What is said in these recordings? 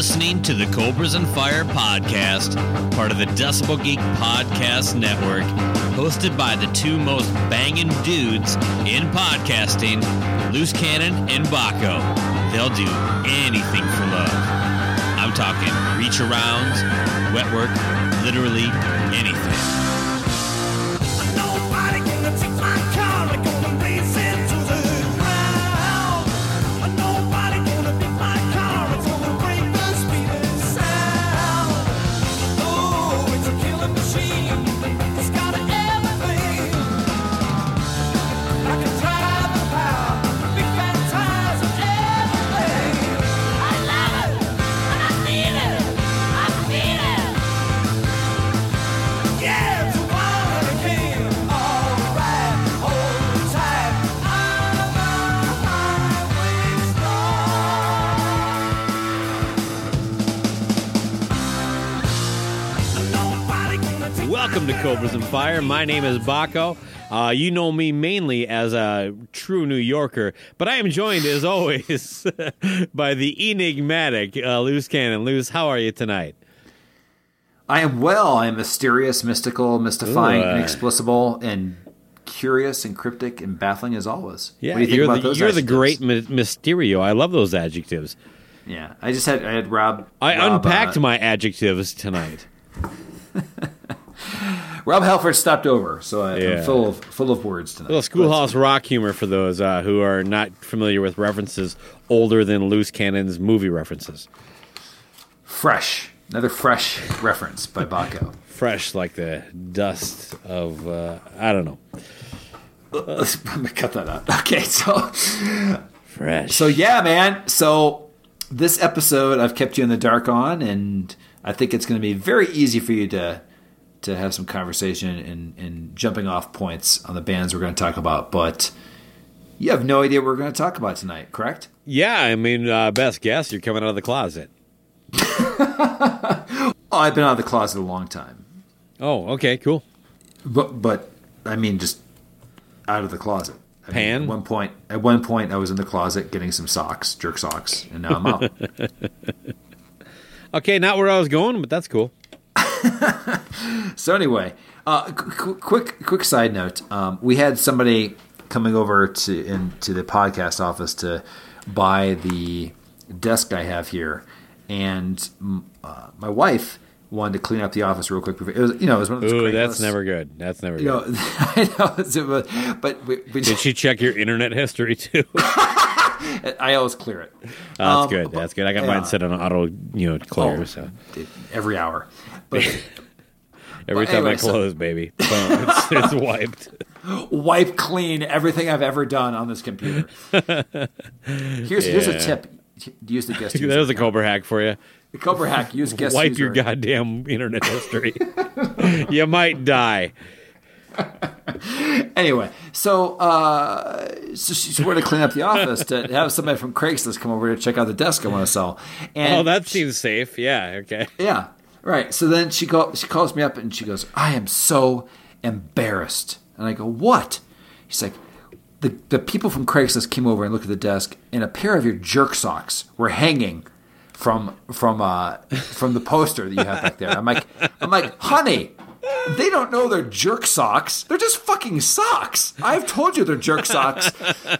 Listening to the Cobras and Fire podcast, part of the Decibel Geek Podcast Network, hosted by the two most banging dudes in podcasting, Loose Cannon and Baco. They'll do anything for love. I'm talking reach arounds, wet work, literally anything. Welcome to Cobras and Fire. My name is Baco. Uh, you know me mainly as a true New Yorker, but I am joined, as always, by the enigmatic uh, Loose Cannon. Loose, how are you tonight? I am well. I am mysterious, mystical, mystifying, Ooh, uh, inexplicable, and curious and cryptic and baffling as always. Yeah, what do you think you're about the, those you're the great my- Mysterio. I love those adjectives. Yeah, I just had I had Rob. I Rob, unpacked uh, my adjectives tonight. Rob Halford stopped over, so I, Yeah. I'm full of full of words tonight. little schoolhouse rock humor for those uh, who are not familiar with references older than Loose Cannon's movie references. fresh, another fresh reference by Baco. Fresh like the dust of uh, I don't know. Let's cut that out. Okay, so Fresh. so yeah, man. So this episode I've kept you in the dark on, and I think it's going to be very easy for you to to have some conversation and, and jumping off points on the bands we're going to talk about. But you have no idea what we're going to talk about tonight, correct? yeah, I mean, uh, best guess you're coming out of the closet. Oh, I've been out of the closet a long time, Oh, okay, cool. but but I mean just out of the closet. I mean, Pan? at one point, at one point, I was in the closet getting some socks, jerk socks, and now I'm out. Okay, not where I was going, but that's cool. So anyway, uh, qu- qu- quick quick side note: um, we had somebody coming over to into the podcast office to buy the desk I have here, and uh, my wife wanted to clean up the office real quick. Before, it was you know it was one of those. Ooh, that's never good. That's never good. You know, I know, it's- it was- but we, we Did she check your internet history too? I always clear it that's Um, good. That's good. I got mine set on auto, you know, clear. Oh, so every hour. But every Well, time anyway, I so- close, baby, boom, it's, it's wiped. wipe clean everything I've ever done on this computer. Here's here's a tip: use the guest. That was a. Cobra hack for you. The Cobra hack. Use guest. Wipe user your goddamn internet history. you might die. Anyway, so uh, so she she wanted to clean up the office to have somebody from Craigslist come over to check out the desk I want to sell. And Oh, that seems safe. Yeah. Okay. yeah, right. So then she call, she calls me up and she goes, "I am so embarrassed." And I go, "What?" She's like, "The the people from Craigslist came over and looked at the desk, and a pair of your jerk socks were hanging." From from uh from the poster that you have back there, I'm like I'm like, honey, they don't know they're jerk socks. They're just fucking socks. I've told you they're jerk socks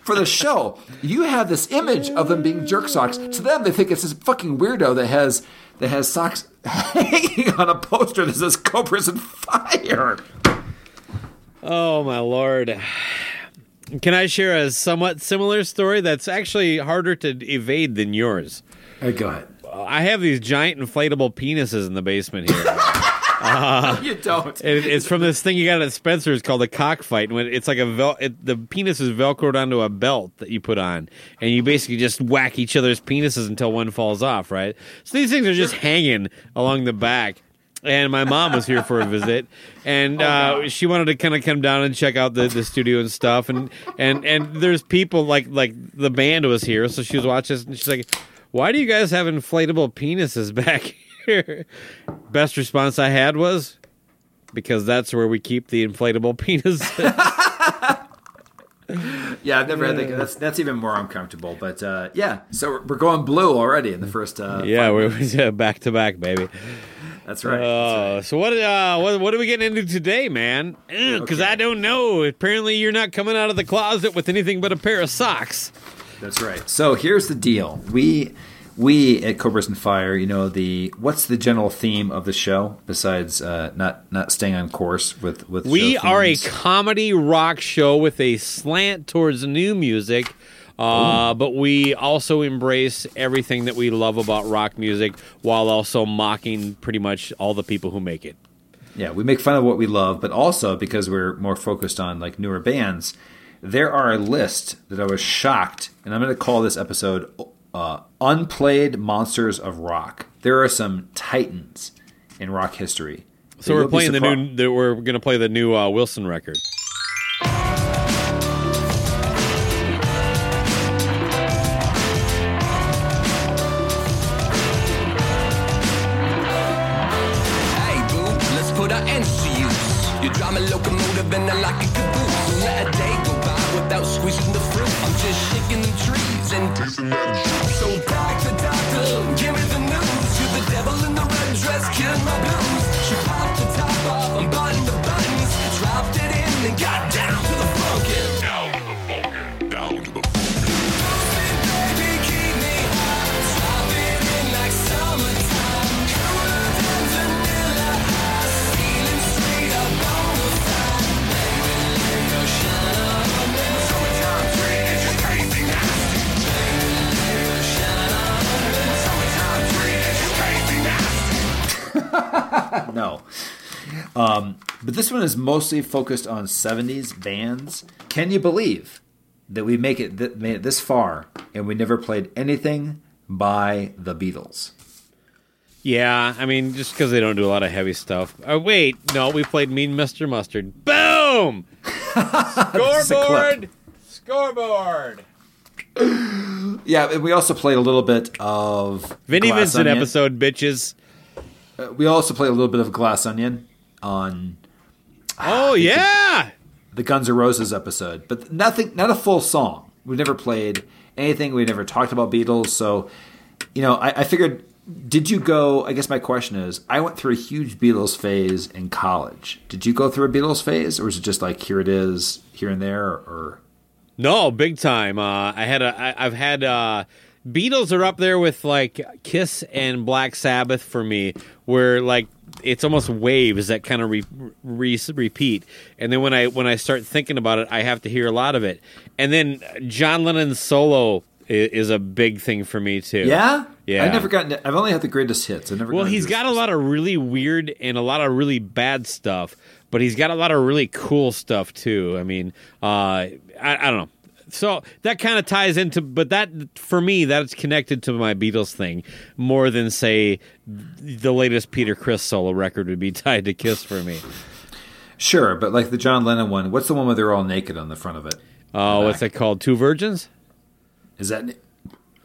for the show. You have this image of them being jerk socks. To them, they think it's this fucking weirdo that has that has socks hanging on a poster that says "Cobras and Fire." Oh my lord. Can I share a somewhat similar story that's actually harder to evade than yours? Hey, go ahead. I have these giant inflatable penises in the basement here. you don't. It, it's from this thing you got at Spencer's called a cockfight. And when it's like a vel- it, the penis is velcroed onto a belt that you put on, and you basically just whack each other's penises until one falls off. Right. So these things are just hanging along the back. And my mom was here for a visit, and uh, she wanted to kind of come down and check out the, the studio and stuff. And, and and there's people like like the band was here, so she was watching, and she's like, "Why do you guys have inflatable penises back here?" Best response I had was, because that's where we keep the inflatable penis. Yeah, I've never had that. That's that's even more uncomfortable. But uh, yeah, so we're- going blue already in the first. Uh, yeah, we're yeah, back to back, baby. that's right. Uh, so what, uh, what what are we getting into today, man? Because Okay. I don't know. Apparently, you're not coming out of the closet with anything but a pair of socks. That's right. So here's the deal. We we at Cobras and Fire, you know, the what's the general theme of the show besides uh, not not staying on course with with We are a comedy rock show with a slant towards new music. Uh, but we also embrace everything that we love about rock music while also mocking pretty much all the people who make it. Yeah, we make fun of what we love, but also because we're more focused on like newer bands, there are a list that I was shocked, and I'm going to call this episode uh, "Unplayed Monsters of Rock." There are some titans in rock history. So we're playing the new. We're going to play the new uh, Wilson record. Mostly focused on 70s bands. Can you believe that we make it th- made it this far and we never played anything by the Beatles? Yeah, I mean, just because they don't do a lot of heavy stuff. Oh, wait, no, we played Mean Mr. Mustard. Boom! Scoreboard! Scoreboard! Yeah, and we also played a little bit of Vinny Glass Vincent Onion. episode, bitches. Uh, We also played a little bit of Glass Onion on Oh, yeah! the Guns N' Roses episode, but nothing, not a full song. We've never played anything. We never talked about Beatles. So, you know, I, I figured, did you go? I guess my question is, I went through a huge Beatles phase in college. Did you go through a Beatles phase, or was it just like here it is, here and there, or? No, big time. Uh, I had a, I, I've had uh, Beatles are up there with like Kiss and Black Sabbath for me, where like it's almost waves that kind of re, re, repeat. And then when I when I start thinking about it, I have to hear a lot of it. And then John Lennon's solo is, is a big thing for me too. Yeah, Yeah. I've never gotten. I've only had the greatest hits. I never. Well, he's got a lot of really weird and a lot of really bad stuff, but he's got a lot of really cool stuff too. I mean, uh, I, I don't know. So that kind of ties into, but that for me, that's connected to my Beatles thing more than say the latest Peter Criss solo record would be tied to Kiss for me. Sure, but like the John Lennon one, what's the one where they're all naked on the front of it? Oh, what's that called? Two Virgins? Is that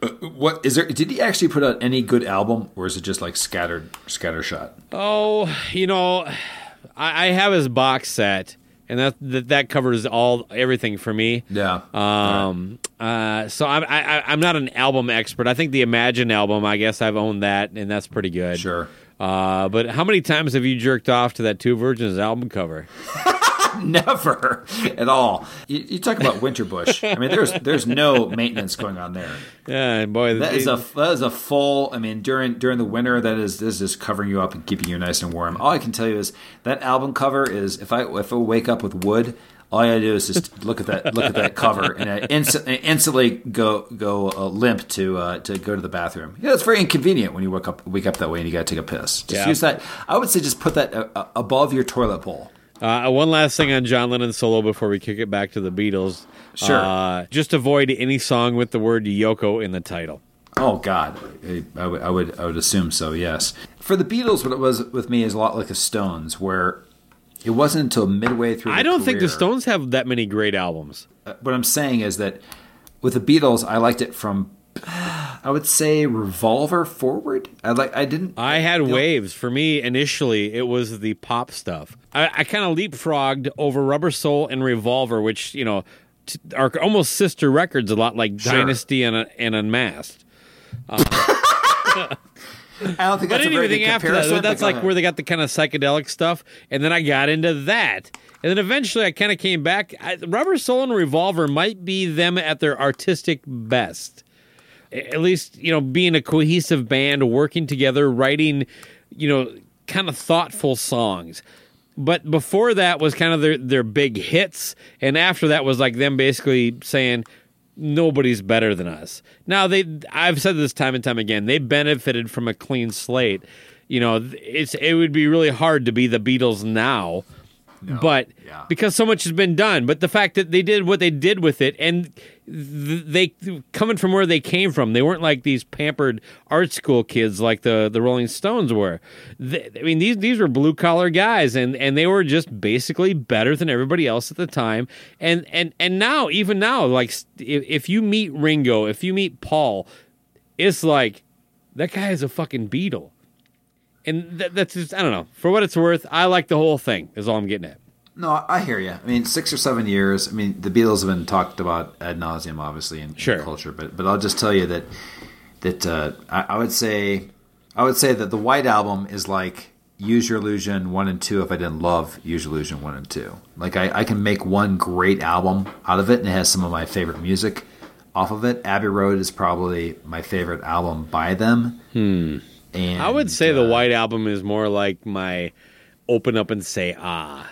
uh, what is there? Did he actually put out any good album, or is it just like scattered, scattershot? Oh, you know, I, I have his box set, and that, that that covers all everything for me. Yeah. Um. Uh. So I'm I, I- I'm not an album expert. I think the Imagine album. I guess I've owned that, and that's pretty good. Sure. Uh. But how many times have you jerked off to that Two Virgins album cover? Never at all. You, you talk about Winterbush. I mean, there's there's no maintenance going on there. Yeah, boy, That is a that is a full. I mean, during during the winter, that is this is covering you up and keeping you nice and warm. All I can tell you is that album cover is if I if I wake up with wood, all you gotta do is just look at that look at that cover and I instant, instantly go go uh, limp to uh, to go to the bathroom. Yeah, it's very inconvenient when you wake up wake up that way and you gotta take a piss. Just Yeah. use that. I would say just put that uh, above your toilet bowl. Uh, one last thing on John Lennon solo before we kick it back to the Beatles. Sure. Uh, just avoid any song with the word Yoko in the title. Oh God, I, I would I would assume so. Yes. For the Beatles, what it was with me is a lot like the Stones, where it wasn't until midway through. I don't think the Stones have that many great albums. uh, what I'm saying is that with the Beatles, I liked it from I would say Revolver forward. I like I didn't. I had waves. For me, initially, it was the pop stuff. I, I kind of leapfrogged over Rubber Soul and Revolver, which, you know, t- are almost sister records, a lot like Sure. Dynasty and, and Unmasked. Um, I don't think But that's anything after comparison. that, that's but go like where they got the kind of psychedelic stuff, and then I got into that, and then eventually I kind of came back. I, Rubber Soul and Revolver might be them at their artistic best. At least you know, being a cohesive band, working together, writing, you know, kind of thoughtful songs. But before that was kind of their their big hits, and after that was like them basically saying nobody's better than us. Now they I've said this time and time again, they benefited from a clean slate. You know, it's it would be really hard to be the Beatles now. but yeah. because so much has been done, but the fact that they did what they did with it and they coming from where they came from, they weren't like these pampered art school kids like the the Rolling Stones were. They, I mean, these these were blue collar guys, and and they were just basically better than everybody else at the time. And and and now, even now, like if, if you meet Ringo, if you meet Paul, it's like that guy is a fucking Beatle. And that, that's just I don't know. For what it's worth, I like the whole thing. Is all I'm getting at. No, I hear you. I mean, six or seven years. I mean, the Beatles have been talked about ad nauseum, obviously, in, in culture. But but I'll just tell you that that uh, I, I would say I would say that the White Album is like Use Your Illusion one and two. If I didn't love Use Your Illusion one and two, like I, I can make one great album out of it, and it has some of my favorite music off of it. Abbey Road is probably my favorite album by them. Hmm. And I would say the uh, White Album is more like my open up and say ah.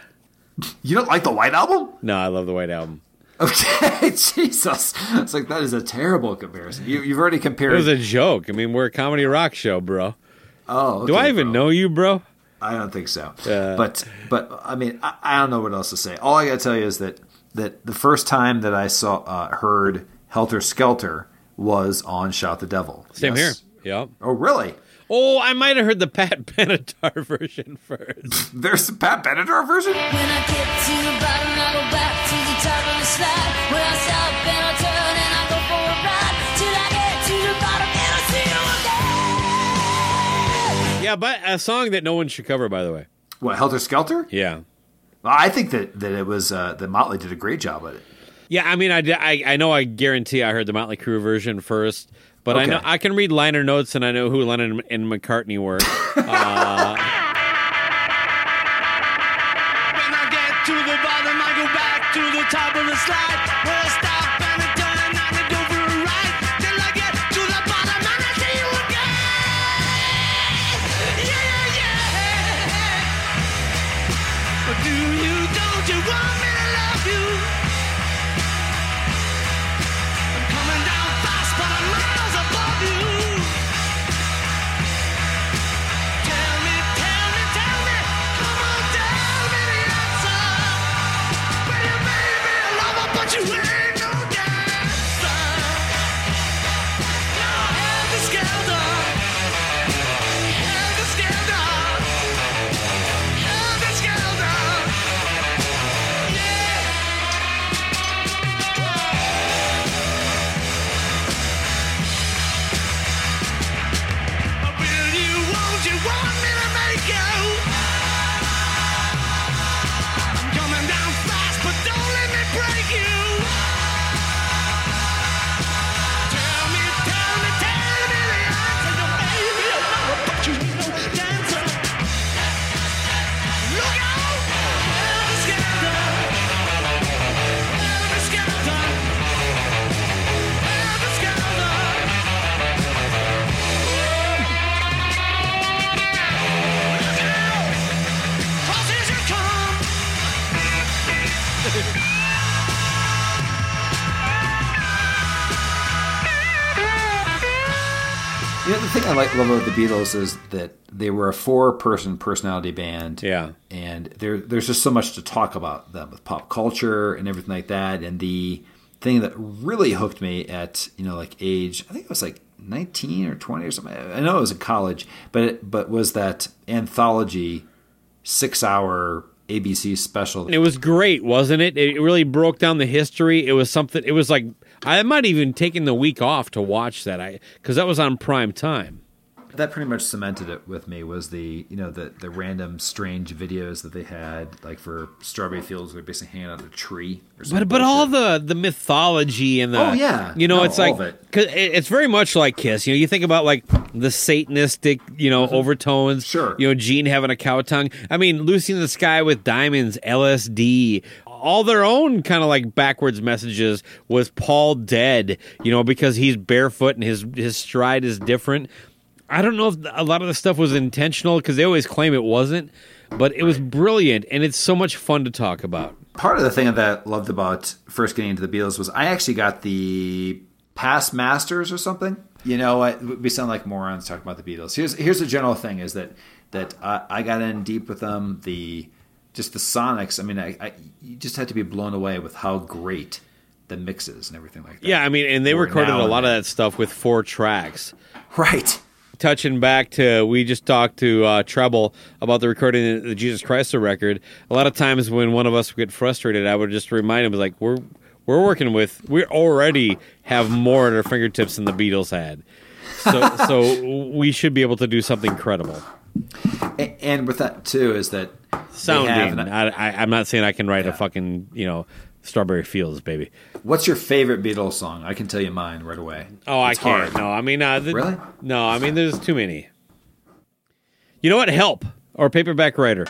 You don't like the White Album? No, I love the White Album. Okay, Jesus. It's like that is a terrible comparison. You, you've already compared. It was a joke. I mean, we're a comedy rock show, bro. oh, Do I even bro. know you, bro? I don't think so. Yeah. But but I mean, I, I don't know what else to say. All I got to tell you is that that the first time that I saw uh, heard Helter Skelter was on Shout the Devil. Same Yes. here. Yep. Oh, really? Oh, I might have heard the Pat Benatar version first. There's the Pat Benatar version. When I get to the bottom, I go back to the top of the slide. When I stop and I turn and I go for a ride. Till I get to the bottom and I see you again. yeah, but a song that no one should cover, by the way. What Helter Skelter? Yeah. Well, I think that that it was uh, that Motley did a great job at it. Yeah, I mean, I, I, I know I guarantee I heard the Motley Crue version first, but I know I can read liner notes and I know who Lennon and McCartney were. Uh, when I get to the bottom, I go back to the top of the slide. You know, the thing I like love about the Beatles is that they were a four-person personality band. Yeah. and there there's just so much to talk about them with pop culture and everything like that. And the thing that really hooked me at you know like age, I think it was like 19 or 20 or something. I know it was in college, but it, but was that anthology six-hour ABC special. It was great, wasn't it? It really broke down the history. It was something. It was like I might even taken the week off to watch that. I because that was on prime time. that pretty much cemented it with me was the you know the the random strange videos that they had like for strawberry fields where they basically hanging out a tree or something But but all the the mythology and the Oh, yeah. you know No, it's like it. cause it- it's very much like Kiss. You know, you think about like the Satanistic you know overtones. Mm-hmm. Sure. You know, Gene having a cow tongue. I mean, Lucy in the Sky with Diamonds, LSD. All their own kind of like backwards messages was Paul dead, you know, because he's barefoot and his his stride is different. I don't know if a lot of the stuff was intentional because they always claim it wasn't, but it was brilliant and it's so much fun to talk about. part of the thing that I loved about first getting into the Beatles was I actually got the past masters or something. You know, I, we sound like morons talking about the Beatles. Here's here's the general thing: is that that I, I got in deep with them. The just the Sonics. I mean, I, I you just had to be blown away with how great the mixes and everything like that. Yeah, I mean, and they recorded a lot of that stuff with four tracks. right. Touching back to, we just talked to uh, Treble about the recording of the Jesus Christ the record. A lot of times when one of us would get frustrated, I would just remind him, like, we're we're working with, we already have more at our fingertips than the Beatles had. So, so we should be able to do something credible. And with that too is that Sounding. an- I, I, I'm not saying I can write a fucking, you know, Strawberry Fields, baby. What's your favorite Beatles song? I can tell you mine right away. Oh, I can't. hard. No, I mean, uh, the, Really? No, I mean, there's too many. You know what? Help or paperback writer.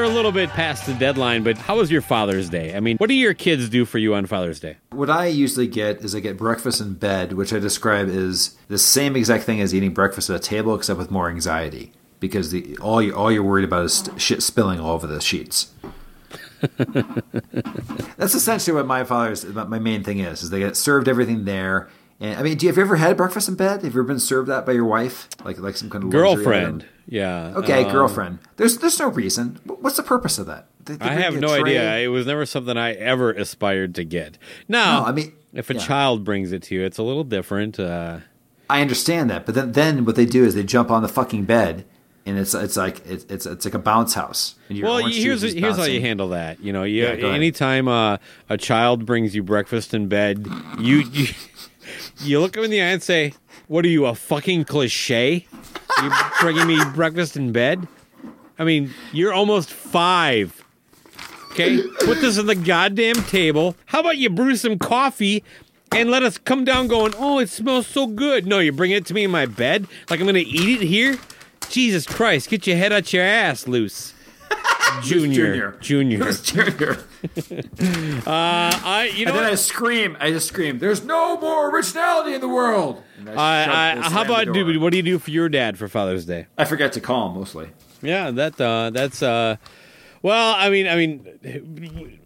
We're a little bit past the deadline, but how was your Father's Day? I mean, what do your kids do for you on Father's Day? What I usually get is I get breakfast in bed, which I describe as the same exact thing as eating breakfast at a table, except with more anxiety because the all you all you're worried about is shit spilling all over the sheets. That's essentially what my father's my main thing is. Is they get served everything there. And I mean, do you have you ever had breakfast in bed? Have you ever been served that by your wife, like like some kind of Girlfriend. Yeah. Okay, um, girlfriend. There's there's no reason. What's the purpose of that? They- they I have no tray. idea. It was never something I ever aspired to get. Now, No, I mean, if a yeah. child brings it to you, it's a little different. Uh, I understand that, but then then what they do is they jump on the fucking bed and it's it's like it's it's, it's like a bounce house. Well, here's here's how you handle that. You know, you, Yeah, anytime uh, a child brings you breakfast in bed, you you, you look them in the eye and say, "What are you, a fucking cliche? You bringing me breakfast in bed? I mean, you're almost five. Okay, put this on the goddamn table. How about you brew some coffee?" And let us come down going, oh, it smells so good. No, you bring it to me in my bed? Like I'm going to eat it here? Jesus Christ, get your head out your ass loose. Junior. Junior. Junior. uh, I, you know And then I scream. I just scream. There's no more originality in the world. I, I, how about dude? What do you do for your dad for Father's Day? I forget to call him mostly. Yeah, that uh, that's uh, well, I mean, I mean,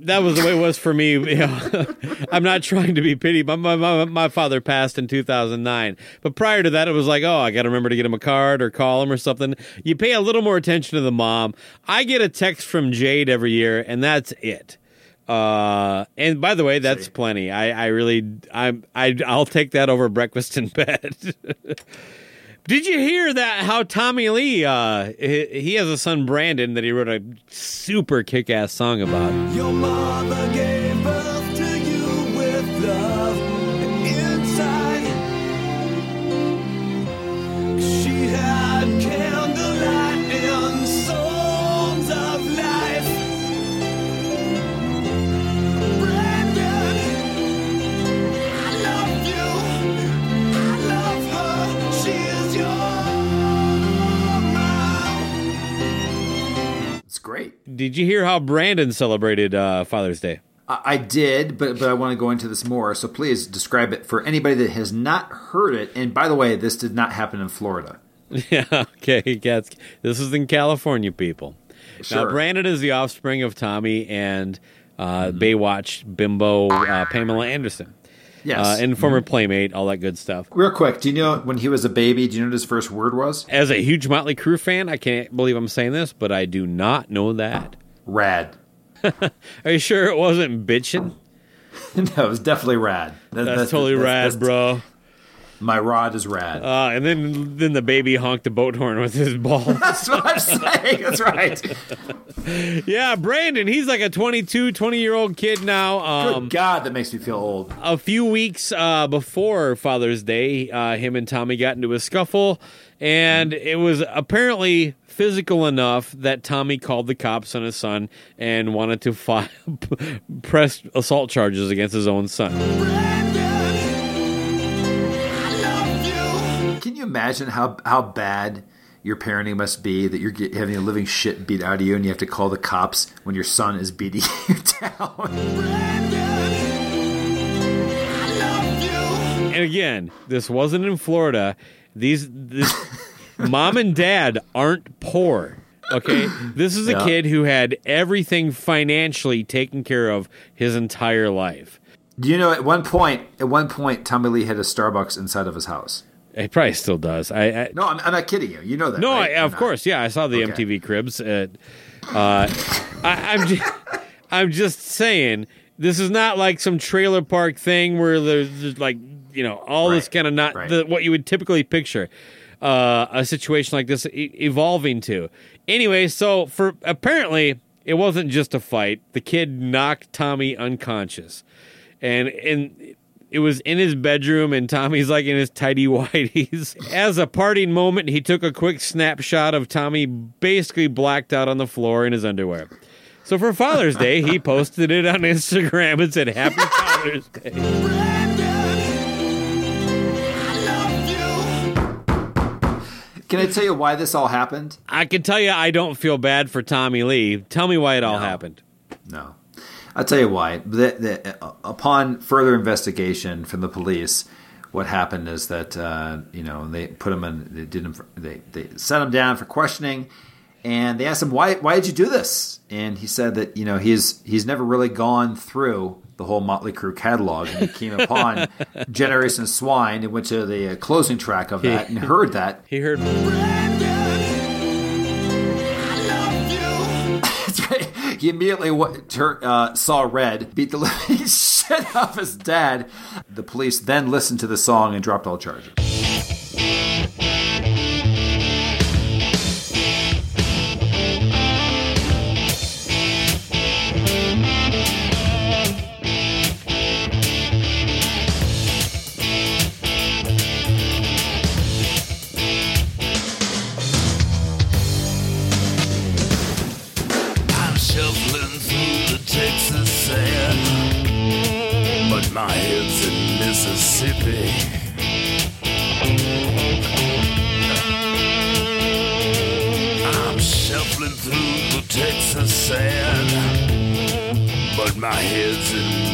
that was the way it was for me. You know, I'm not trying to be pity. My, my my my father passed in 2009, but prior to that, it was like, oh, I got to remember to get him a card or call him or something. You pay a little more attention to the mom. I get a text from Jade every year, and that's it. Uh, and by the way, that's plenty. I, I really, I'm, I, I'll take that over breakfast in bed. Did you hear that? How Tommy Lee, uh, he, he has a son Brandon that he wrote a super kick-ass song about. Did you hear how Brandon celebrated uh, Father's Day? I, I did, but but I want to go into this more. So please describe it for anybody that has not heard it. And by the way, this did not happen in Florida. yeah, okay. This is in California, people. Now, Sure. Brandon is the offspring of Tommy and uh, Baywatch bimbo uh, Pamela Anderson. Yes. Uh, and former playmate, all that good stuff. Real quick, do you know when he was a baby? Do you know what his first word was? As a huge Motley Crue fan, I can't believe I'm saying this, but I do not know that. Rad. Are you sure it wasn't bitchin'? no, it was definitely rad. That- That's, totally that's- rad, that's- bro. My rod is rad. Uh, and then then the baby honked a boat horn with his ball. that's what I'm saying. That's right. yeah, Brandon, he's like a 22, 20 year old kid now. Um, Good God, that makes me feel old. a few weeks uh, before Father's Day, uh, him and Tommy got into a scuffle, and it was apparently physical enough that Tommy called the cops on his son and wanted to file press assault charges against his own son. Imagine how how bad your parenting must be that you're get, having a living shit beat out of you and you have to call the cops when your son is beating you down? And again, this wasn't in Florida. These this, mom and dad aren't poor. Okay, this is a Yeah. kid who had everything financially taken care of his entire life. Do you know at one point at one point Tommy Lee had a Starbucks inside of his house? He probably still does. I, I No, I'm, I'm not kidding you. You know that. no, right? I, of not? course, yeah. I saw the Okay. MTV Cribs. At, uh, I, I'm just, I'm just saying this is not like some trailer park thing where there's, like you know all this kind of not right. the, what you would typically picture uh, a situation like this e- evolving to. Anyway, so for apparently it wasn't just a fight. The kid knocked Tommy unconscious, and and it was in his bedroom, and Tommy's like in his tidy whities. As a parting moment, he took a quick snapshot of Tommy basically blacked out on the floor in his underwear. So for Father's Day, he posted it on Instagram and said, "Happy Father's Day." Can I tell you why this all happened? I can tell you, I don't feel bad for Tommy Lee. Tell me why it all No. happened. No. I'll tell you why. The, the, uh, upon further investigation from the police, what happened is that uh, you know they put him in. They did him. For, they they set him down for questioning, and they asked him why why did you do this? And he said that you know he's he's never really gone through the whole Motley Crue catalog, and he came upon Generation Swine and went to the uh, closing track of that and heard that. He heard He immediately tur- uh, saw red, beat the shit off his dad. The police then listened to the song and dropped all charges. My head's in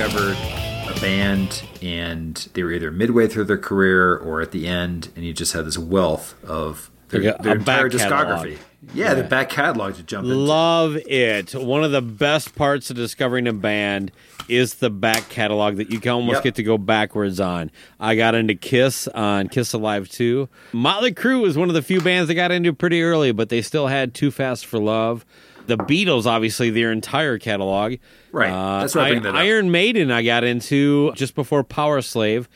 discovered a band and they were either midway through their career or at the end, and you just had this wealth of their, Like a- their a entire back discography? Yeah, the back catalog to jump into. Love it. One of the best parts of discovering a band is the back catalog that you can almost Yep. get to go backwards on. I got into Kiss on Kiss Alive 2. Motley Crue was one of the few bands that got into pretty early, but they still had Too Fast for Love. The Beatles, obviously, their entire catalog. Right. Uh, That's what I bring that up. Iron Maiden, I got into just before Power Slave.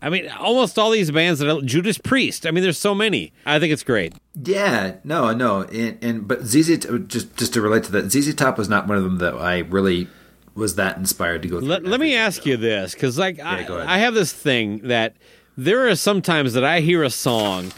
I mean, almost all these bands that I, Judas Priest. I mean, there's so many. I think it's great. Yeah, no, no, and, and but ZZ uh, just just to relate to that, ZZ Top was not one of them that I really was that inspired to go. through Let, let me ask though. you this, because like I. I have this thing that there are some times that I hear a song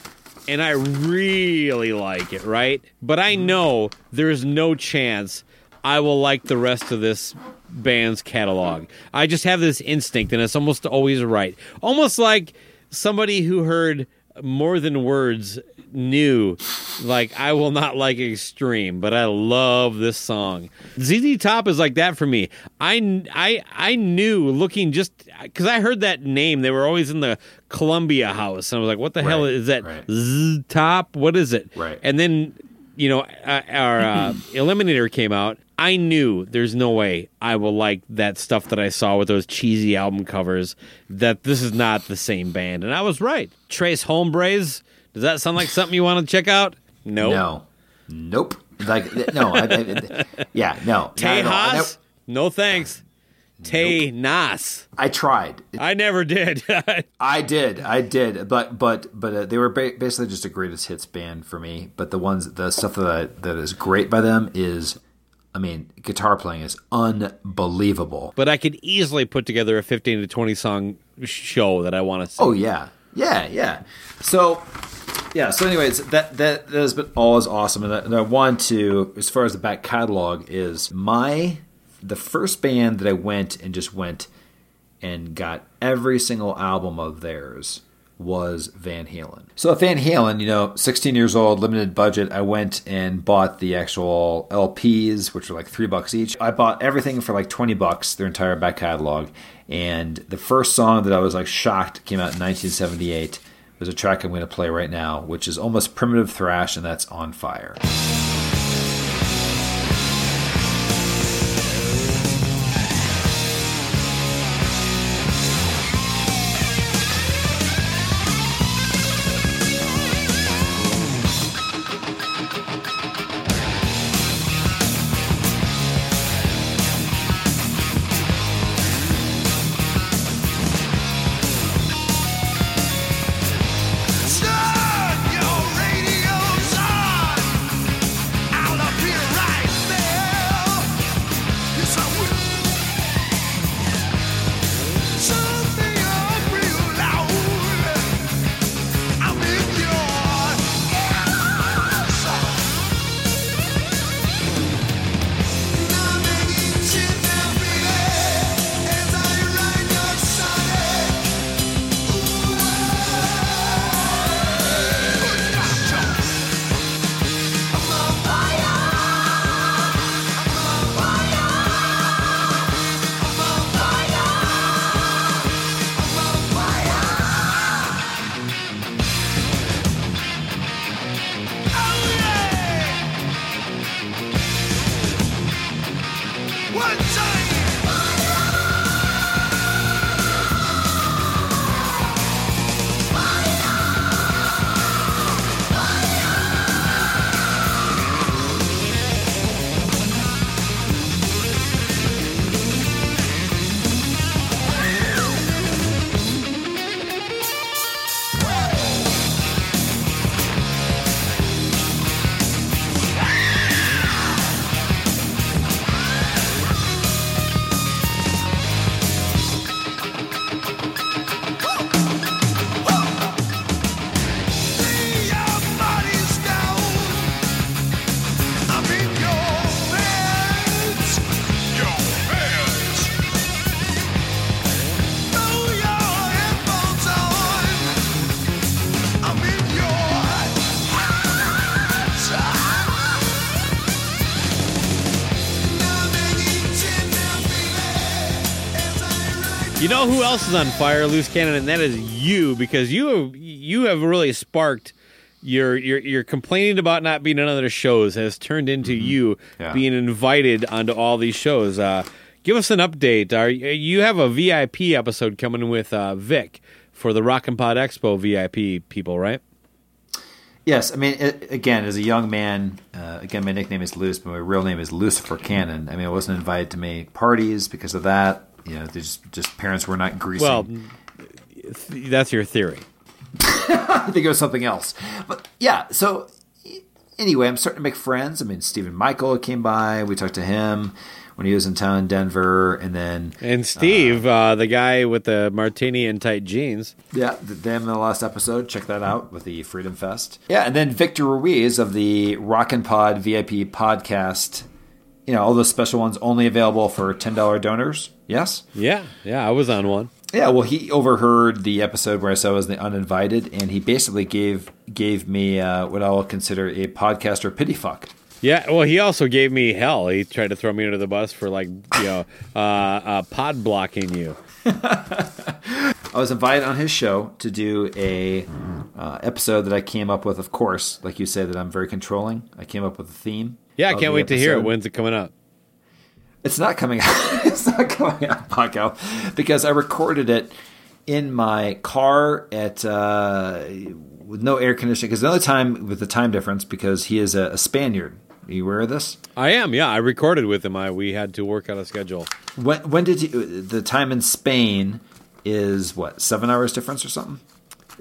and I really like it, right? But I mm-hmm. know there's no chance I will like the rest of this band's catalog. I just have this instinct, and it's almost always right. Almost like somebody who heard more than words knew like I will not like extreme, but I love this song. ZZ Top is like that for me. I I I knew looking just because I heard that name. They were always in the Columbia House, and I was like, "What the hell is that? right. Z Top? What is it?" Right. And then you know uh, our uh, Eliminator came out. I knew there's no way I will like that stuff that I saw with those cheesy album covers. That this is not the same band, and I was right. Tres Hombres. Does that sound like something you want to check out? No. No, nope. Like no, I, I, yeah, no. not at Tejas? No thanks. Te Nas. I tried. I never did. I did, I did, but but but uh, they were ba- basically just a greatest hits band for me. But the ones, the stuff that I, that is great by them is, I mean, guitar playing is unbelievable. but I could easily put together a 15 to 20 song show that I want to see. Oh yeah, Yeah, yeah. So, yeah. So, anyways, that that, that has been always awesome, and I, and I want to, as far as the back catalog is, my the first band that I went and just went and got every single album of theirs was Van Halen. So Van Halen, you know, 16 years old, limited budget, I went and bought the actual LPs, which were like three bucks each. I bought everything for like 20 bucks, their entire back catalog. And the first song that I was like shocked came out in 1978 was a track I'm going to play right now, which is almost primitive thrash, and that's On Fire. Know who else is on fire, loose cannon, and that is you because you have, you have really sparked your your your complaining about not being on other shows has turned into you Yeah. being invited onto all these shows. Uh, give us an update. Are you have a VIP episode coming with uh, Vic for the Rock and Pod Expo VIP people, right? Yes, I mean, it, again, as a young man, uh, again, my nickname is Luce, but my real name is Lucifer Cannon. I mean, I wasn't invited to many parties because of that. You know, just just parents were not greasing. Well, th- that's your theory. I think it was something else. But yeah, so anyway, I'm starting to make friends. I mean, Stephen Michael came by. We talked to him when he was in town in Denver, and then And Steve, uh, the guy with the martini and tight jeans. Yeah, them in the last episode. Check that out with the Freedom Fest. Yeah, and then Victor Ruiz of the Rockin' Pod VIP podcast. You know, all those special ones only available for $10 donors. Yes? Yeah, yeah, I was on one. Yeah, well, he overheard the episode where I said I was the uninvited, and he basically gave gave me uh, what I will consider a podcaster pity fuck. Yeah, well, he also gave me hell. He tried to throw me under the bus for like, you know, uh, uh, pod blocking you. I was invited on his show to do a uh, episode that I came up with. Of course, like you say, that I'm very controlling. I came up with a theme. Yeah, I can't wait to hear it. When's it coming out? It's not coming out. it's not coming out, Paco, because I recorded it in my car at uh, with no air conditioning. Because another time with the time difference, because he is a, a Spaniard. Are you aware of this? I am. Yeah, I recorded with him. I we had to work out a schedule. When when did you? The time in Spain is what seven hours difference or something?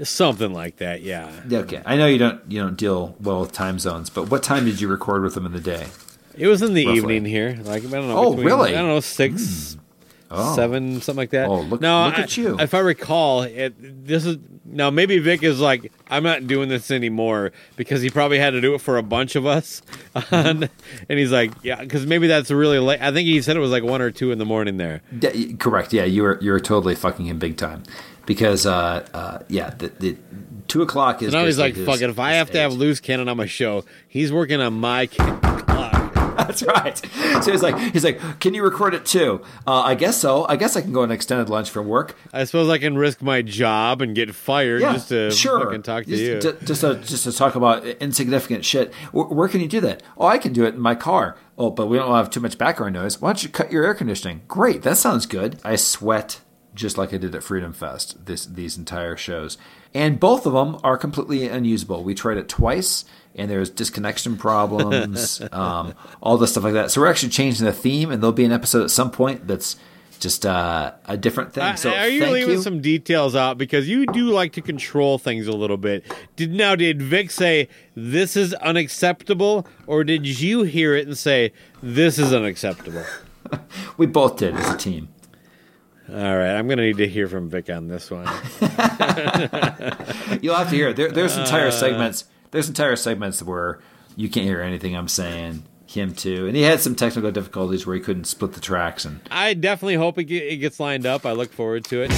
Something like that. Yeah. Okay. I know you don't you don't deal well with time zones, but what time did you record with them in the day? It was in the Roughly. evening here. Like I don't know. Oh, between- really? I don't know six. Hmm. Oh. seven, something like that. Oh, look- no, look I- at you. If I recall, it, this is now maybe Vic is like, I'm not doing this anymore because he probably had to do it for a bunch of us, mm-hmm. and he's like, yeah, because maybe that's really late. I think he said it was like one or two in the morning there. Yeah, correct. Yeah, you were you were totally fucking him big time because uh, uh, yeah, the, the two o'clock is. So now he's like, fuck it. If I have to have loose cannon on my show, he's working on my clock. That's right. So he's like, he's like, can you record it too? Uh, I guess so. I guess I can go an extended lunch from work. I suppose I can risk my job and get fired Yeah, just to sure. fucking talk to just, you. to- just to just to talk about insignificant shit. Where, where can you do that? Oh, I can do it in my car. Oh, but we don't have too much background noise. Why don't you cut your air conditioning? Great, that sounds good. I sweat just like I did at Freedom Fest. This these entire shows, and both of them are completely unusable. We tried it twice, and there's disconnection problems, um, all this stuff like that. So we're actually changing the theme, and there'll be an episode at some point that's just uh, a different thing. So are you thank leaving you. some details out because you do like to control things a little bit? Did now did Vic say this is unacceptable, or did you hear it and say this is unacceptable? we both did as a team. All right, I'm gonna need to hear from Vic on this one. You'll have to hear. There, there's Uh. entire segments. There's entire segments where you can't hear anything I'm saying. Him too, and he had some technical difficulties where he couldn't split the tracks. And I definitely hope it gets lined up. I look forward to it.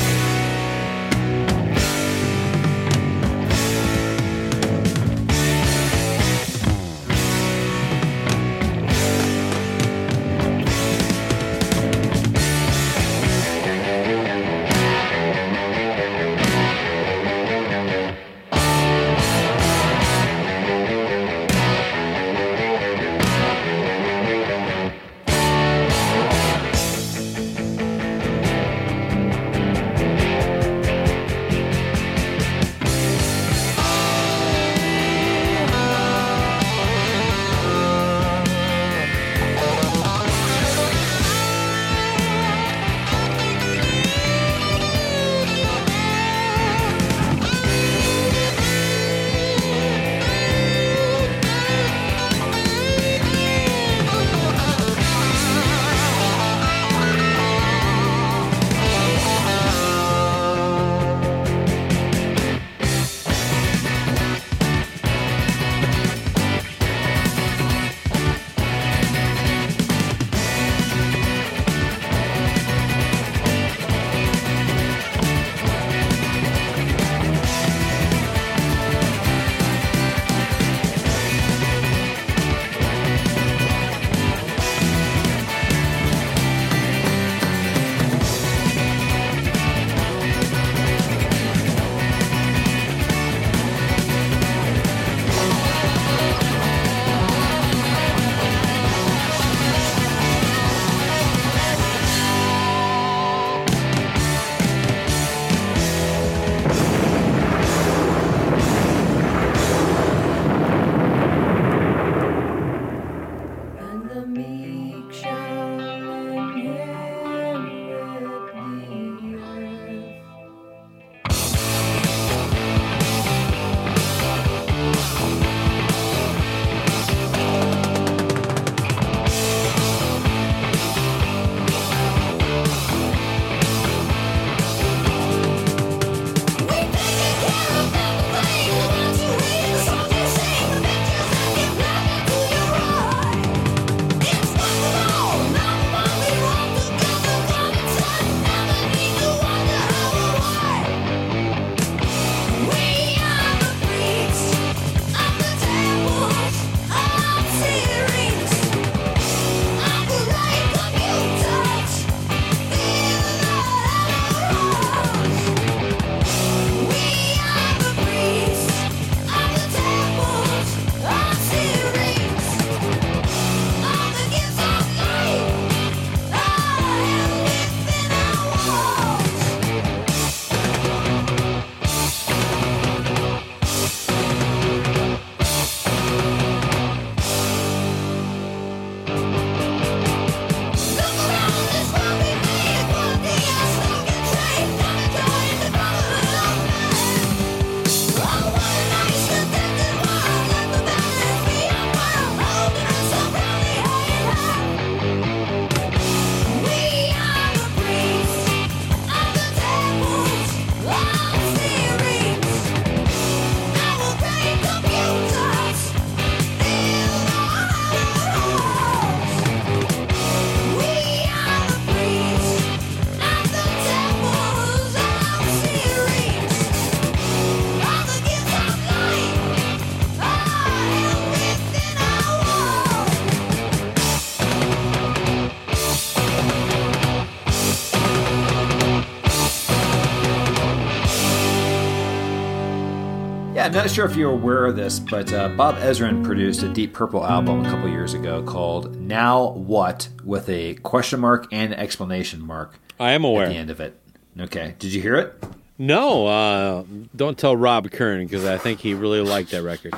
Sure if you're aware of this, but uh, Bob Ezrin produced a Deep Purple album a couple years ago called "Now What" with a question mark and exclamation mark I am aware. at the end of it. Okay, did you hear it? No, uh, don't tell Rob Kern because I think he really liked that record.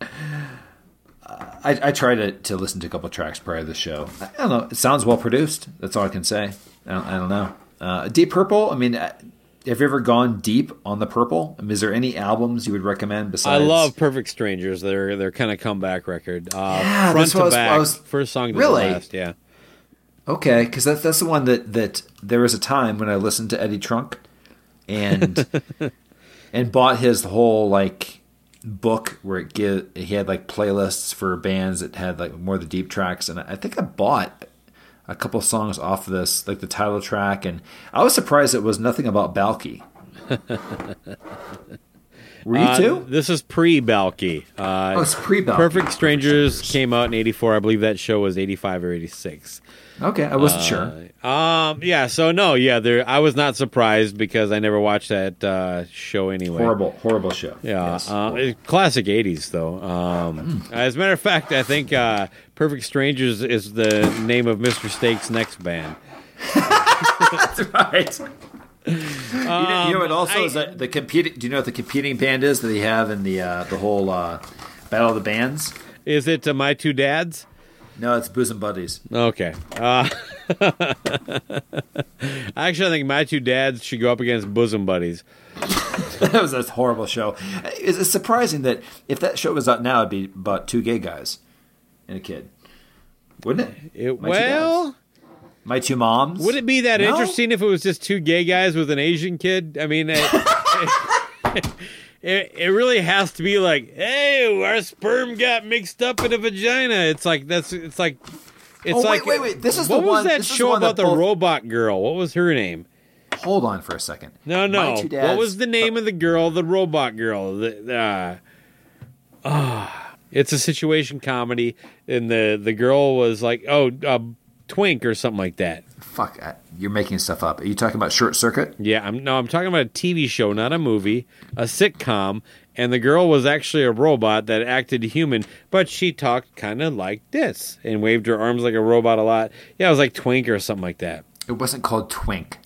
I, I tried to, to listen to a couple tracks prior to the show. I, I don't know. It sounds well produced. That's all I can say. I don't, I don't know. Uh, deep Purple. I mean, uh, have you ever gone deep on the Purple? I mean, is there any albums you would recommend besides? I love Perfect Strangers. They're they're kind of comeback record. Uh, Yeah, front that's what I to was- back, was- first song to Really? the last. Yeah. Okay, because that's that's the one that that there was a time when I listened to Eddie Trunk, and and bought his whole like book where it give he had like playlists for bands that had like more of the deep tracks, and I think I bought a couple songs off of this, like the title track, and I was surprised it was nothing about Balki. Were you Uh, too? This is pre Balki. Uh, Oh, it's pre-Balki. Perfect Strangers came out in '84. I believe that show was '85 or '86. Okay, I wasn't sure. Um, yeah. So no, yeah. There, I was not surprised because I never watched that uh, show anyway. Horrible, horrible show. Yeah, Yes. uh, it- classic '80s though. Um, As a matter of fact, I think uh, Perfect Strangers is the name of Mr. Steak's next band. That's right. you, know, you know what? Also, Um, I- is that the competing. Do you know what the competing band is that they have in the uh, the whole uh, battle of the bands? Is it uh, My Two Dads? No, it's Bosom Buddies. Okay. Uh, actually, I think My Two Dads should go up against Bosom Buddies. that was a horrible show. It's, it's surprising that if that show was out now, it'd be about two gay guys and a kid, wouldn't it? It, My well, Dads. my two moms. would it be that No? interesting if it was just two gay guys with an Asian kid? I mean, it, it, it really has to be like, hey, our sperm got mixed up in a vagina. It's like that's it's like. It's Oh, wait, like wait, wait. This is what the was one- that this is the show that about the both- robot girl? What was her name? Hold on for a second. No, no. Two What was the name of the girl? The robot girl. The, uh, ah, it's a situation comedy, and the the girl was like, oh, uh, twink or something like that. Fuck, you're making stuff up. Are you talking about Short Circuit? Yeah, I'm no, I'm talking about a TV show, not a movie, a sitcom. And the girl was actually a robot that acted human, but she talked kind of like this and waved her arms like a robot a lot. Yeah, it was like Twink or something like that. It wasn't called Twink.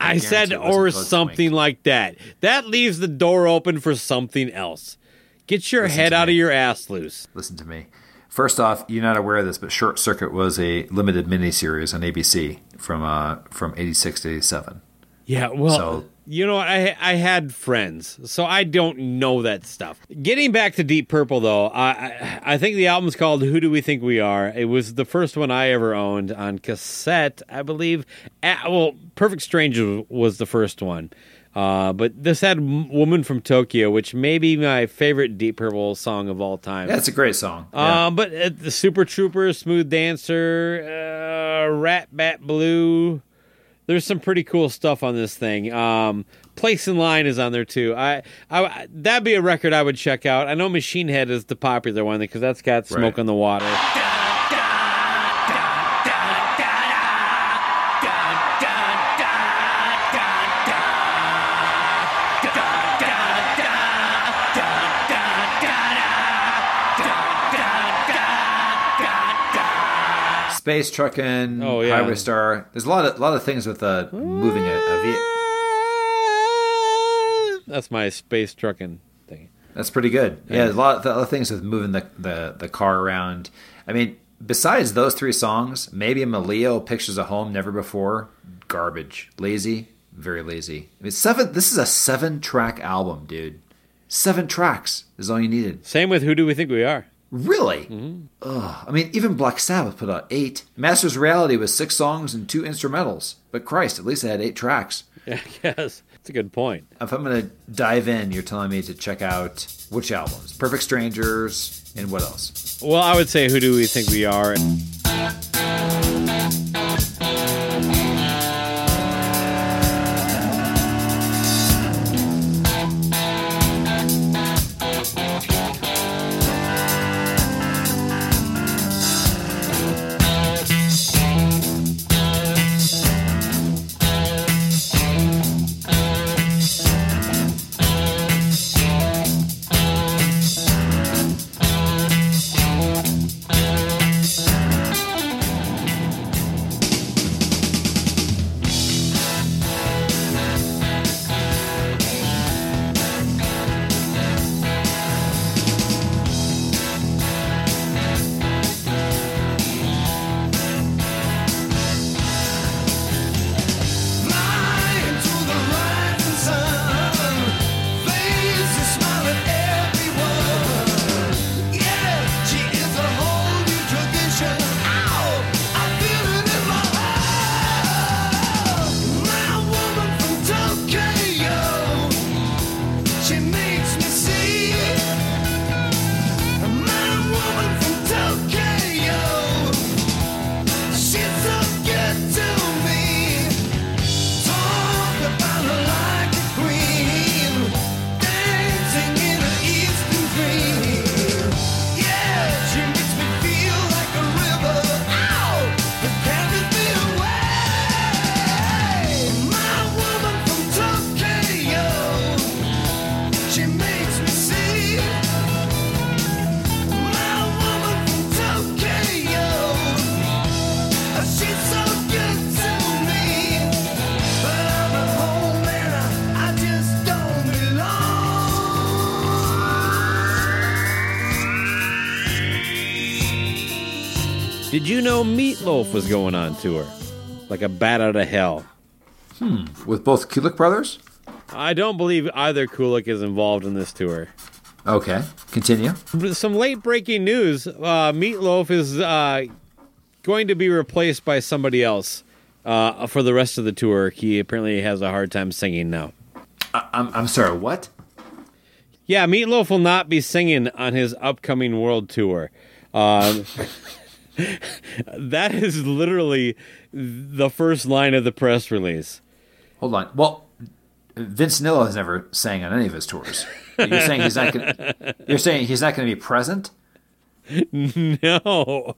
I said, it wasn't or something Twink. like that. That leaves the door open for something else. Get your Listen head out me. of your ass loose. Listen to me. First off, you're not aware of this, but Short Circuit was a limited miniseries on ABC from uh, from '86 to '87. Yeah, well, So- you know, I I had friends, so I don't know that stuff. Getting back to Deep Purple, though, I I, think the album's called "Who Do We Think We Are." It was the first one I ever owned on cassette, I believe. Ah, well, Perfect Stranger was the first one. Uh, but this had "Woman from Tokyo," which may be my favorite Deep Purple song of all time. Yeah, a great song. Yeah. Um, but uh, the Super Trouper, Smooth Dancer, uh, Rat Bat Blue. There's some pretty cool stuff on this thing. Um, Place in Line is on there too. I, I that'd be a record I would check out. I know Machine Head is the popular one because that's got Smoke Right. on the Water. Space trucking, Oh, yeah. Highway Star. There's a lot of lot of things with uh, moving a, a ve- That's my space trucking thing. That's pretty good. Yeah, there's a lot, of, of things with moving the, the the car around. I mean, besides those three songs, maybe Maleo Pictures of Home, Never Before, garbage, lazy, very lazy. I mean, seven. This is a seven track album, dude. Seven tracks is all you needed. Same with Who Do We Think We Are? Really? Mm-hmm. Ugh. I mean, even Black Sabbath put out eight. Master of Reality was six songs and two instrumentals. But Christ, at least it had eight tracks. Yeah, yes, that's a good point. If I'm going to dive in, you're telling me to check out which albums? Perfect Strangers and what else? Well, I would say Who Do We Think We Are? Meatloaf was going on tour? Like a bat out of hell. Hmm. With both Kulick brothers? I don't believe either Kulick is involved in this tour. Okay. Continue. Some late breaking news: uh, Meatloaf is uh, going to be replaced by somebody else uh, for the rest of the tour. He apparently has a hard time singing now. I'm, I'm sorry, what? Yeah, Meatloaf will not be singing on his upcoming world tour. Um, that is literally the first line of the press release. Hold on. Well, Vince Nillo has never sang on any of his tours. You're saying he's not going You're saying he's not going to be present? No. No.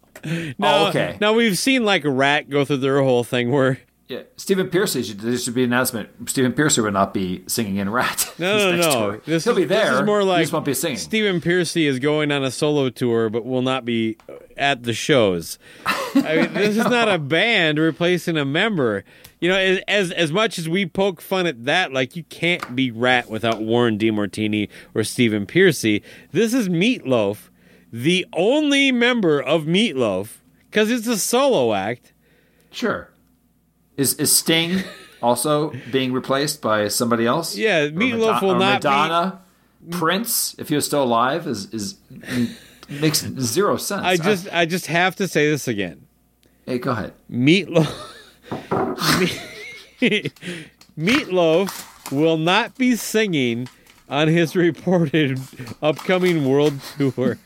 Oh, okay. Now we've seen like Ratt go through their whole thing where Yeah. Stephen Pearcy should there should be an announcement. Stephen Pearcy will not be singing in Ratt. no, no, no. tour. This He'll is, be there. This is more he like just won't be singing. Stephen Pearcy is going on a solo tour, but will not be at the shows. I mean, this is not a band replacing a member. You know, as- as as much as we poke fun at that, like you can't be Ratt without Warren DeMartini or Stephen Pearcy. This is Meatloaf, the only member of Meatloaf, because it's a solo act. Sure. Is is Sting also being replaced by somebody else? Yeah, Meatloaf Mado- will not be- Madonna, Prince, if he was still alive, is is makes zero sense. I just I just have to say this again. hey, go ahead. Meatloaf. Me- Meatloaf will not be singing on his reported upcoming world tour.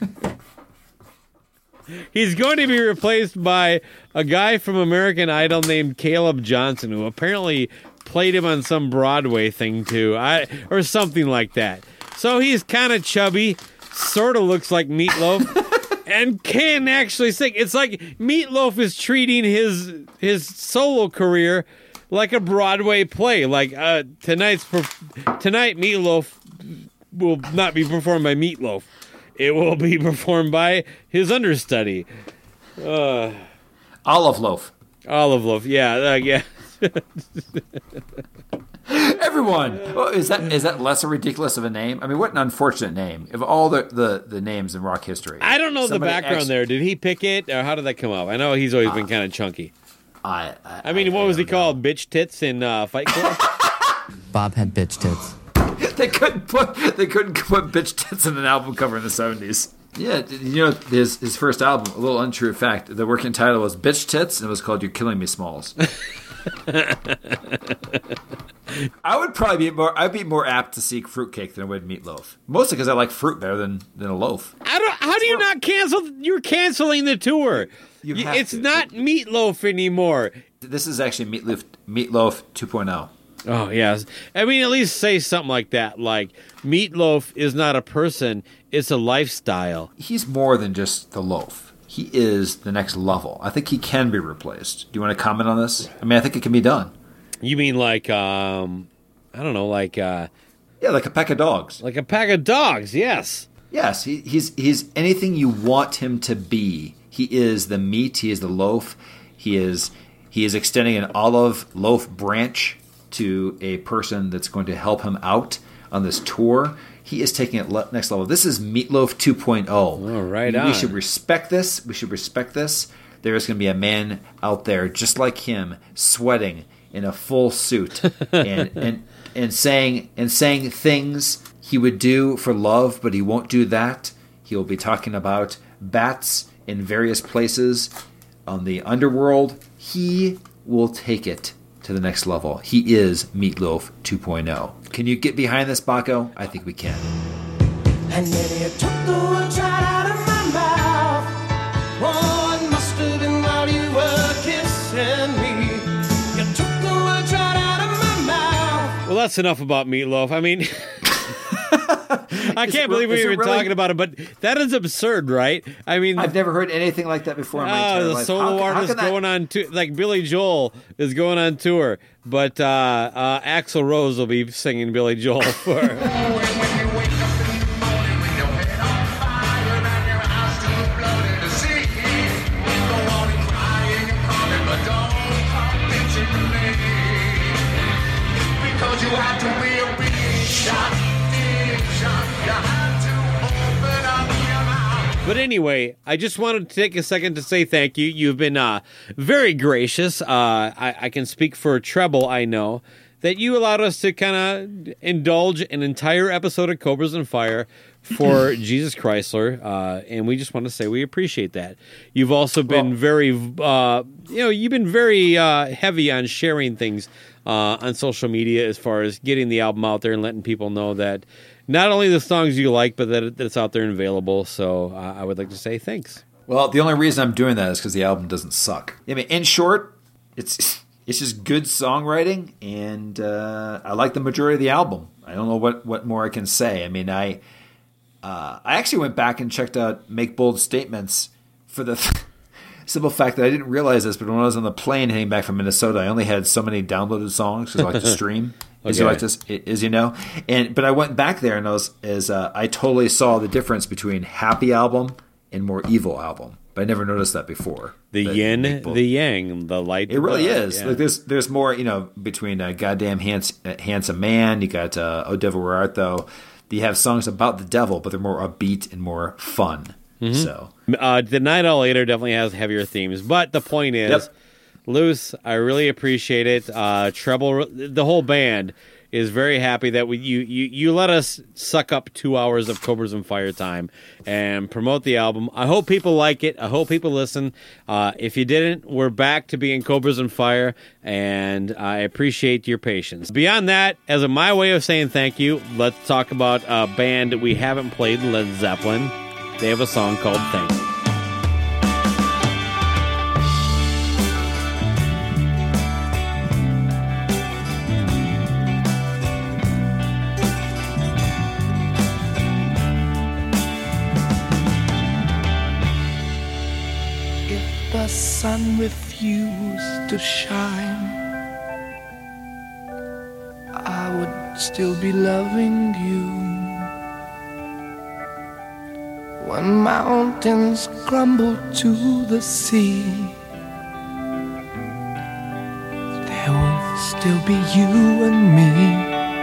He's going to be replaced by a guy from American Idol named Caleb Johnson, who apparently played him on some Broadway thing too, I or something like that. So he's kind of chubby, sort of looks like Meatloaf, and can actually sing. It's like Meatloaf is treating his his solo career like a Broadway play. Like uh, tonight's perf- tonight, Meatloaf will not be performed by Meatloaf. It will be performed by his understudy, uh, Olive loaf. Olive Loaf. Yeah, uh, yeah. Everyone. Well, is that is that less a ridiculous of a name? I mean, what an unfortunate name of all the the, the names in rock history. I don't know Somebody the background ex- there. Did he pick it, or how did that come up? I know he's always been kind of chunky. I, I, I mean, what was he know. called? Bitch tits in uh, Fight Club. Bob had bitch tits. They couldn't put they couldn't put bitch tits in an album cover in the seventies. Yeah, you know his his first album, a little untrue fact. The working title was "Bitch Tits" and it was called "You're Killing Me, Smalls." I would probably be more. I'd be more apt to seek fruitcake than I would meatloaf. Mostly because I like fruit better than than a loaf. I don't. How do you not cancel? You're canceling the tour. You have it's to. not meatloaf anymore. This is actually meatloaf meatloaf oh. 2.0. Oh yes. I mean, at least say something like that. Like meatloaf is not a person; it's a lifestyle. He's more than just the loaf. He is the next level. I think he can be replaced. Do you want to comment on this? I mean, I think it can be done. You mean like um, I don't know, like uh, Yeah, like a pack of dogs. like a pack of dogs? Yes. Yes, he, he's he's anything you want him to be. He is the meat. He is the loaf. He is he is extending an olive loaf branch to a person that's going to help him out on this tour. He is taking it le- next level. This is Meatloaf 2.0. All right, we, on. we should respect this. We should respect this. There is going to be a man out there just like him, sweating in a full suit and and and saying and saying things he would do for love, but he won't do that. He will be talking about bats in various places on the underworld. He will take it to the next level. He is Meatloaf 2.0. Can you get behind this, Paco? I think we can. And then you took the words right out of my mouth. Oh, it must have been while you were kissing me. You took the words right out of my mouth. Well, that's enough about meatloaf. I mean. I Is can't it believe we it were really- talking about it, but that is absurd, right? I mean, I've never heard anything like that before in my entire Oh, the life. solo How can- how artist can that- going on tour, like Billy Joel is going on tour, but uh, uh, Axl Rose will be singing Billy Joel for. but anyway, I just wanted to take a second to say thank you. You've been uh, very gracious. Uh, I, I can speak for Treble, I know, that you allowed us to kind of indulge an entire episode of Cobras and Fire for Jesus Chrysler. Uh, and we just want to say we appreciate that. You've also been Well- very, uh, you know, you've been very uh, heavy on sharing things uh, on social media as far as getting the album out there and letting people know that not only the songs you like, but that, it- that it's out there and available. So uh, I would like to say thanks. Well, the only reason I'm doing that is because the album doesn't suck. I mean, in short, it's it's just good songwriting, and uh, I like the majority of the album. I don't know what what more I can say. I mean, I uh, I actually went back and checked out "Make Bold Statements" for the simple fact that I didn't realize this, but when I was on the plane heading back from Minnesota, I only had so many downloaded songs because I like to stream. As you Okay. like you know, and but I went back there and I was as uh, I totally saw the difference between Happy album and more Evil album, but I never noticed that before. The That yin, Bold- the yang, the light. it really the- is. yeah. Like there's there's more, you know, between uh, goddamn hands, uh, handsome man. You got uh, Oh Devil Where Art Thou. You have songs about the devil, but they're more upbeat and more fun. Mm-hmm. So Uh, the Night All Later definitely has heavier themes, but the point is, Yep. Luce, I really appreciate it. Uh, Treble, the whole band is very happy that we you, you you let us suck up two hours of Cobras and Fire time and promote the album. I hope people like it. I hope people listen. Uh, if you didn't, we're back to being Cobras and Fire, and I appreciate your patience. Beyond that, as a my way of saying thank you, let's talk about a band we haven't played, Led Zeppelin. They have a song called Thank You. Refused to shine, I would still be loving you. When mountains crumble to the sea, there will still be you and me.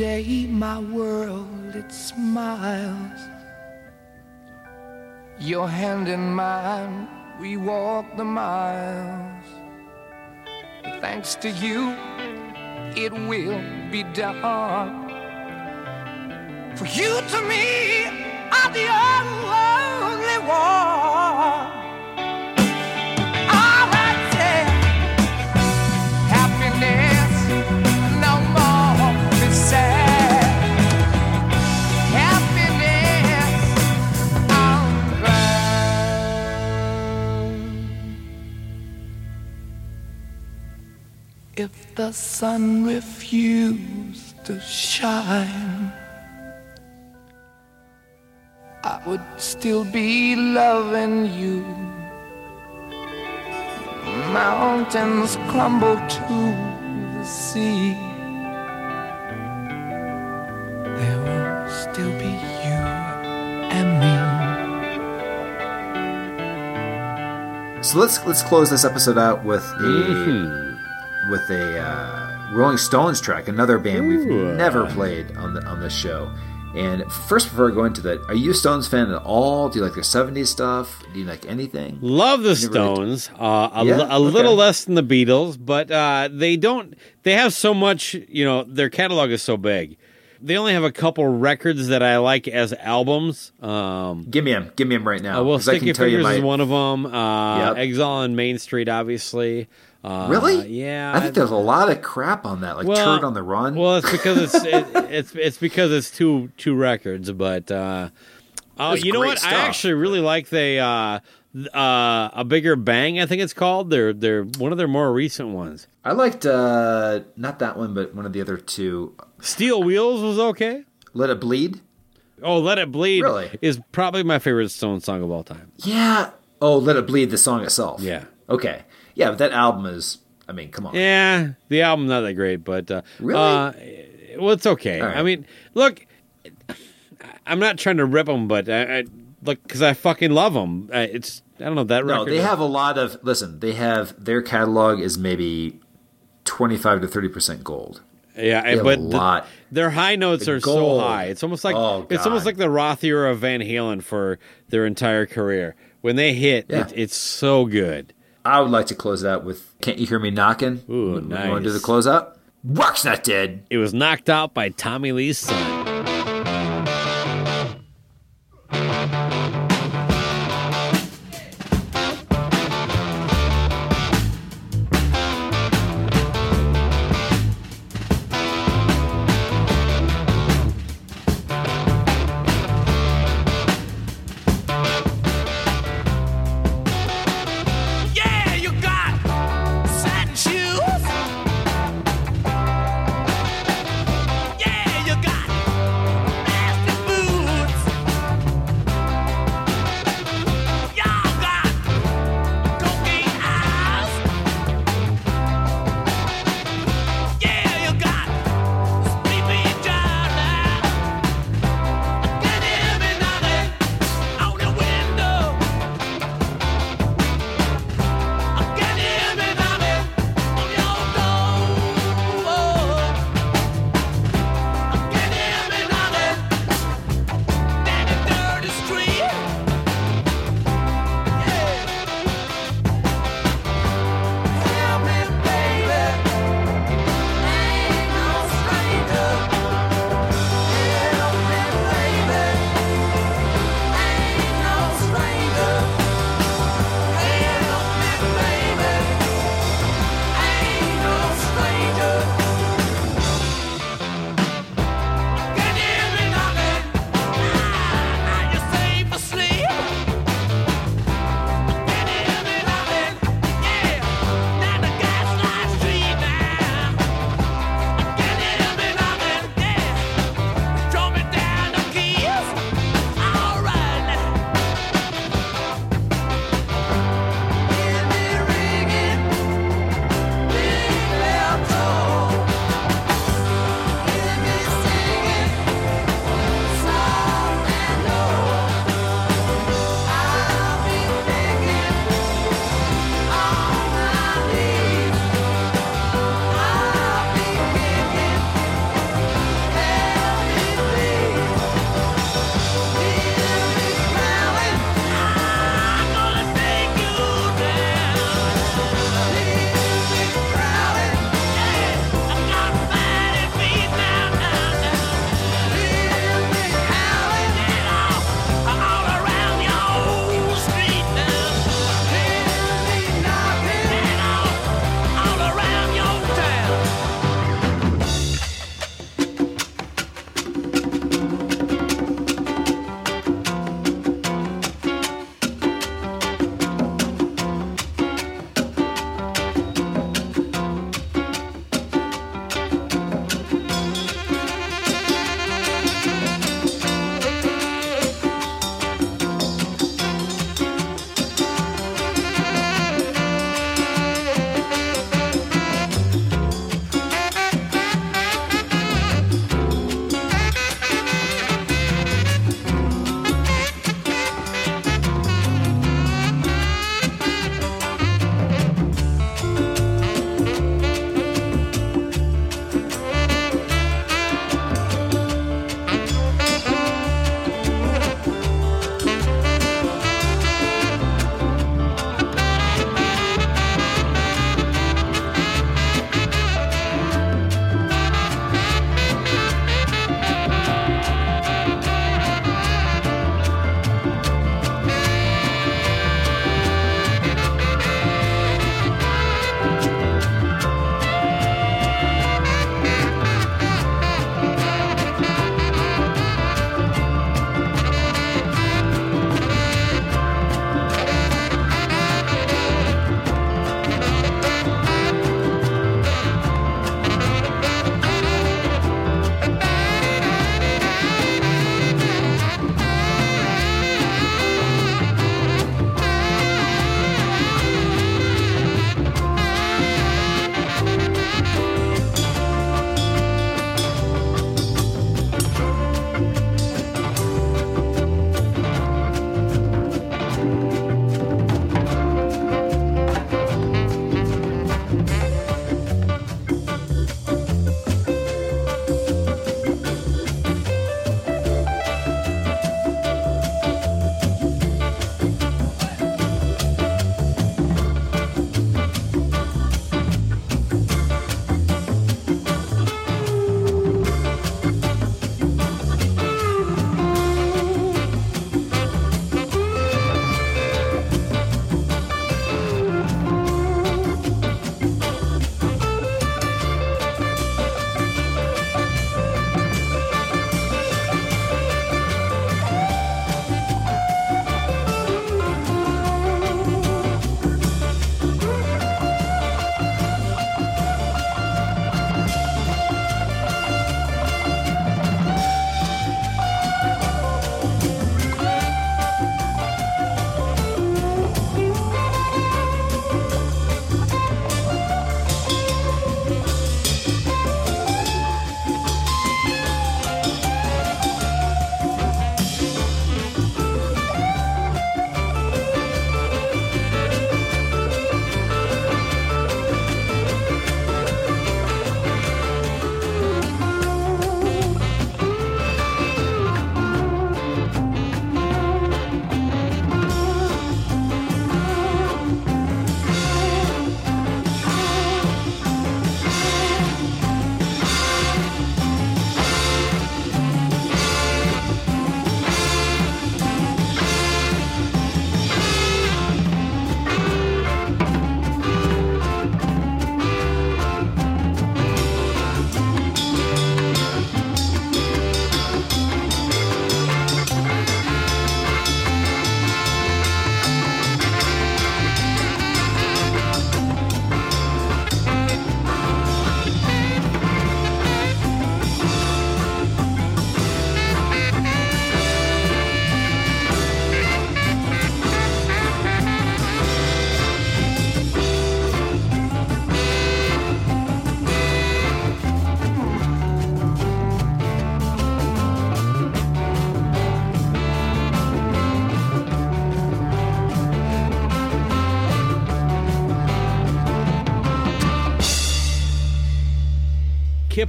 My world it smiles. Your hand in mine, we walk the miles. Thanks to you, it will be done. For you to me are the only one. the sun refused to shine, I would still be loving you. Mountains crumble to the sea. There will still be you and me. So let's let's close this episode out with a, mm-hmm with a uh, Rolling Stones track, another band we've Ooh. never played on the on this show. And first, before I go into that, are you a Stones fan at all? Do you like their '70s stuff? Do you like anything? Love the never really- Stones. Uh, a, Yeah? li- a little less than the Beatles, but uh, they don't. They have so much. You know, their catalog is so big. They only have a couple records that I like as albums. Um, Give me them. Give me them right now. uh, well, Sticky Fingers my- is one of them. Uh, Yep. Exile on Main Street, obviously. Uh, Really? Yeah. I think there's a lot of crap on that, like Well- Turd on the Run. Well, it's because it's it, it's it's because it's two two records, but uh, oh, you know what? I actually really like the uh, uh, a bigger bang. I think it's called. They're they're one of their more recent ones. I liked uh, not that one, but one of the other two. Steel Wheels was okay. Let It Bleed. Oh, Let It Bleed Really? is probably my favorite Stone song of all time. Yeah. Oh, Let It Bleed, the song itself. Yeah. Okay. Yeah, but that album is. I mean, come on. Yeah, the album not that great, but uh, Really? uh, well, it's okay. Right. I mean, look, I'm not trying to rip them, but I, I look because I fucking love them. Uh, it's I don't know that No, they have a lot of. Listen, they have their catalog is maybe twenty-five to thirty percent gold. Yeah, but a the- lot. their high notes The are so high. It's almost like Oh, it's almost like the Roth era of Van Halen for their entire career. When they hit, Yeah. it, it's so good. I would like to close it out with "Can't You Hear Me Knocking." Ooh, nice. You want to do the closeout? Rock's not dead. It was knocked out by Tommy Lee's son.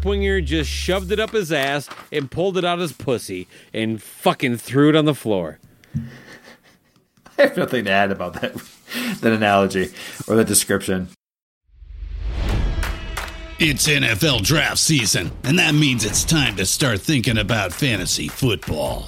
Kip Winger just shoved it up his ass and pulled it out his pussy and fucking threw it on the floor. I have nothing to add about that that analogy or that description. It's NFL draft season, and that means it's time to start thinking about fantasy football.